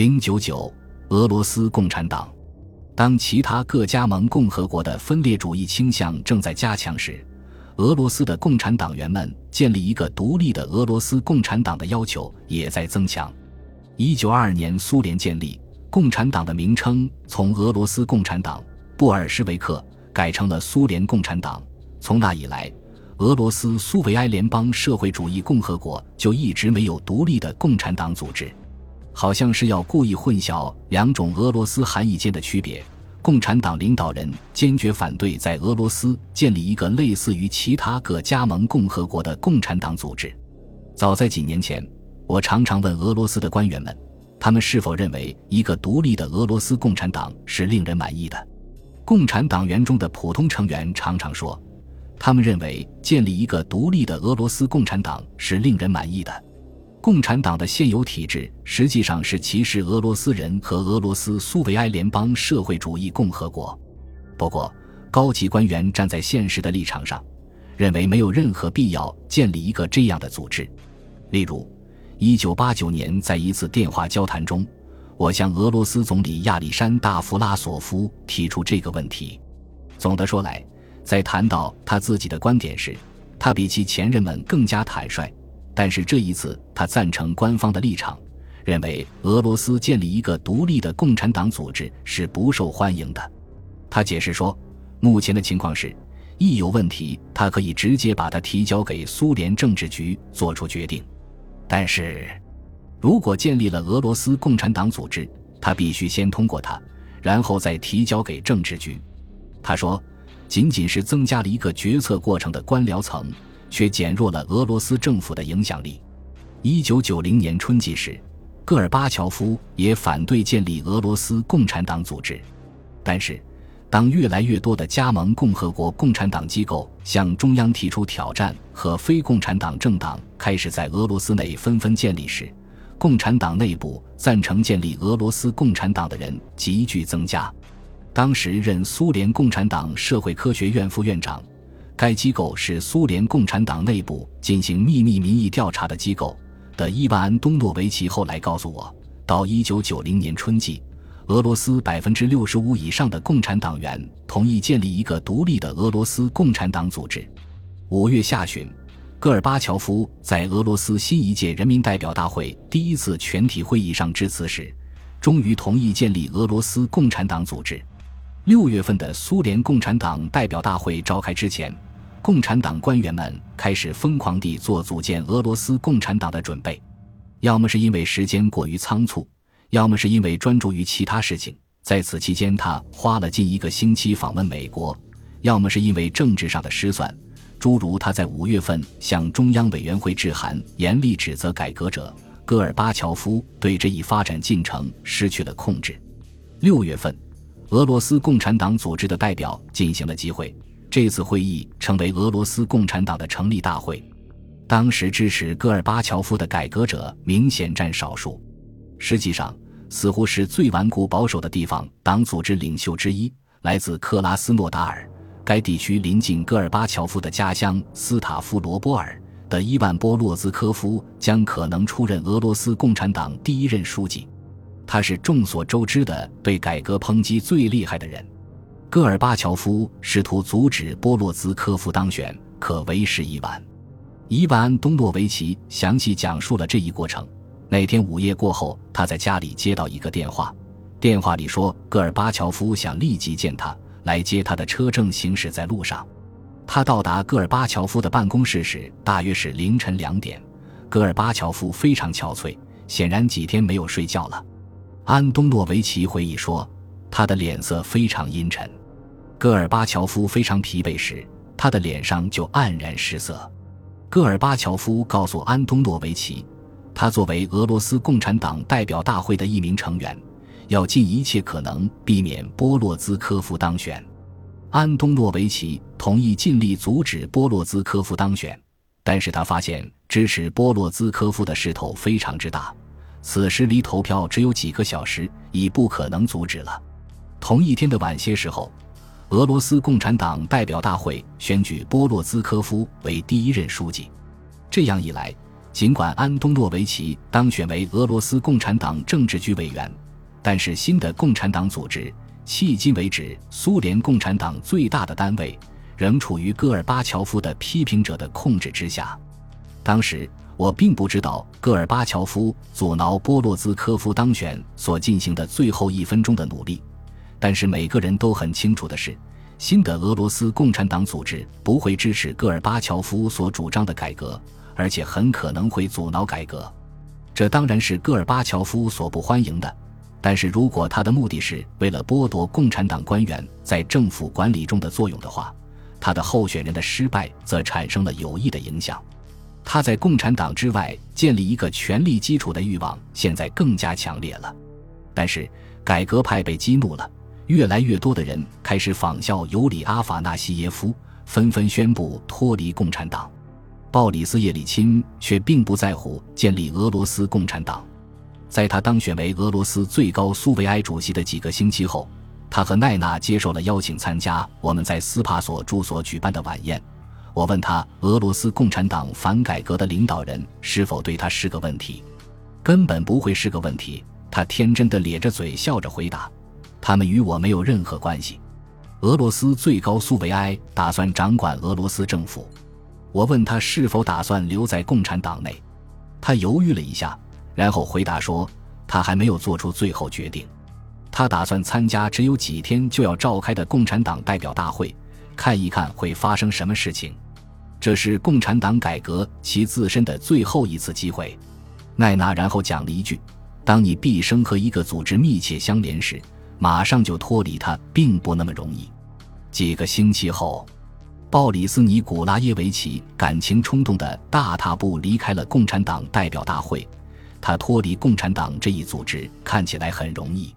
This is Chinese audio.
零九九，俄罗斯共产党。当其他各加盟共和国的分裂主义倾向正在加强时，俄罗斯的共产党员们建立一个独立的俄罗斯共产党的要求也在增强。一九二二年，苏联建立，共产党的名称从俄罗斯共产党布尔什维克改成了苏联共产党。从那以来，俄罗斯苏维埃联邦社会主义共和国就一直没有独立的共产党组织。好像是要故意混淆两种俄罗斯含义间的区别。共产党领导人坚决反对在俄罗斯建立一个类似于其他各加盟共和国的共产党组织。早在几年前，我常常问俄罗斯的官员们，他们是否认为一个独立的俄罗斯共产党是令人满意的。共产党员中的普通成员常常说，他们认为建立一个独立的俄罗斯共产党是令人满意的。共产党的现有体制实际上是歧视俄罗斯人和俄罗斯苏维埃联邦社会主义共和国。不过，高级官员站在现实的立场上，认为没有任何必要建立一个这样的组织。例如，1989年在一次电话交谈中，我向俄罗斯总理亚历山大·弗拉索夫提出这个问题。总的说来，在谈到他自己的观点时，他比其前任们更加坦率。但是这一次，他赞成官方的立场，认为俄罗斯建立一个独立的共产党组织是不受欢迎的。他解释说，目前的情况是，一有问题，他可以直接把它提交给苏联政治局做出决定。但是，如果建立了俄罗斯共产党组织，他必须先通过它，然后再提交给政治局。他说，仅仅是增加了一个决策过程的官僚层。却减弱了俄罗斯政府的影响力。一九九零年春季时，戈尔巴乔夫也反对建立俄罗斯共产党组织。但是，当越来越多的加盟共和国共产党机构向中央提出挑战，和非共产党政党开始在俄罗斯内纷纷建立时，共产党内部赞成建立俄罗斯共产党的人急剧增加。当时任苏联共产党社会科学院副院长。该机构是苏联共产党内部进行秘密民意调查的机构的伊万安东诺维奇后来告诉我，到一九九零年春季，俄罗斯百分之六十五以上的共产党员同意建立一个独立的俄罗斯共产党组织。五月下旬，戈尔巴乔夫在俄罗斯新一届人民代表大会第一次全体会议上致辞时，终于同意建立俄罗斯共产党组织。六月份的苏联共产党代表大会召开之前。共产党官员们开始疯狂地做组建俄罗斯共产党的准备，要么是因为时间过于仓促，要么是因为专注于其他事情。在此期间，他花了近一个星期访问美国，要么是因为政治上的失算，诸如他在五月份向中央委员会致函，严厉指责改革者戈尔巴乔夫对这一发展进程失去了控制。六月份，俄罗斯共产党组织的代表进行了集会。这次会议成为俄罗斯共产党的成立大会。当时支持戈尔巴乔夫的改革者明显占少数，实际上似乎是最顽固保守的地方党组织领袖之一，来自克拉斯诺达尔，该地区临近戈尔巴乔夫的家乡斯塔夫罗波尔的伊万波洛兹科夫将可能出任俄罗斯共产党第一任书记。他是众所周知的对改革抨击最厉害的人。戈尔巴乔夫试图阻止波洛兹科夫当选，可为时已晚。伊万安东诺维奇详细讲述了这一过程。那天午夜过后，他在家里接到一个电话，电话里说戈尔巴乔夫想立即见他，来接他的车正行驶在路上。他到达戈尔巴乔夫的办公室时，大约是凌晨两点。戈尔巴乔夫非常憔悴，显然几天没有睡觉了。安东诺维奇回忆说，他的脸色非常阴沉。戈尔巴乔夫非常疲惫时，他的脸上就黯然失色。戈尔巴乔夫告诉安东诺维奇，他作为俄罗斯共产党代表大会的一名成员，要尽一切可能避免波洛兹科夫当选。安东诺维奇同意尽力阻止波洛兹科夫当选，但是他发现支持波洛兹科夫的势头非常之大，此时离投票只有几个小时，已不可能阻止了。同一天的晚些时候。俄罗斯共产党代表大会选举波洛兹科夫为第一任书记，这样一来，尽管安东诺维奇当选为俄罗斯共产党政治局委员，但是新的共产党组织迄今为止苏联共产党最大的单位仍处于戈尔巴乔夫的批评者的控制之下。当时我并不知道戈尔巴乔夫阻挠波洛兹科夫当选所进行的最后一分钟的努力，但是每个人都很清楚的是，新的俄罗斯共产党组织不会支持戈尔巴乔夫所主张的改革。而且很可能会阻挠改革，这当然是戈尔巴乔夫所不欢迎的。但是如果他的目的是为了剥夺共产党官员在政府管理中的作用的话，他的候选人的失败则产生了有益的影响。他在共产党之外建立一个权力基础的欲望现在更加强烈了。但是改革派被激怒了，越来越多的人开始仿效尤里阿法纳西耶夫，纷纷宣布脱离共产党。鲍里斯·叶利钦却并不在乎建立俄罗斯共产党。在他当选为俄罗斯最高苏维埃主席的几个星期后，他和奈娜接受了邀请，参加我们在斯帕索住所举办的晚宴。我问他，俄罗斯共产党反改革的领导人是否对他是个问题？根本不会是个问题。他天真的咧着嘴笑着回答：“他们与我没有任何关系。俄罗斯最高苏维埃打算掌管俄罗斯政府。”我问他是否打算留在共产党内，他犹豫了一下，然后回答说：“他还没有做出最后决定。他打算参加只有几天就要召开的共产党代表大会，看一看会发生什么事情。这是共产党改革其自身的最后一次机会。”奈娜然后讲了一句：“当你毕生和一个组织密切相连时，马上就脱离他并不那么容易。”几个星期后。鲍里斯·尼古拉耶维奇感情冲动的大踏步离开了共产党代表大会，他脱离共产党这一组织看起来很容易。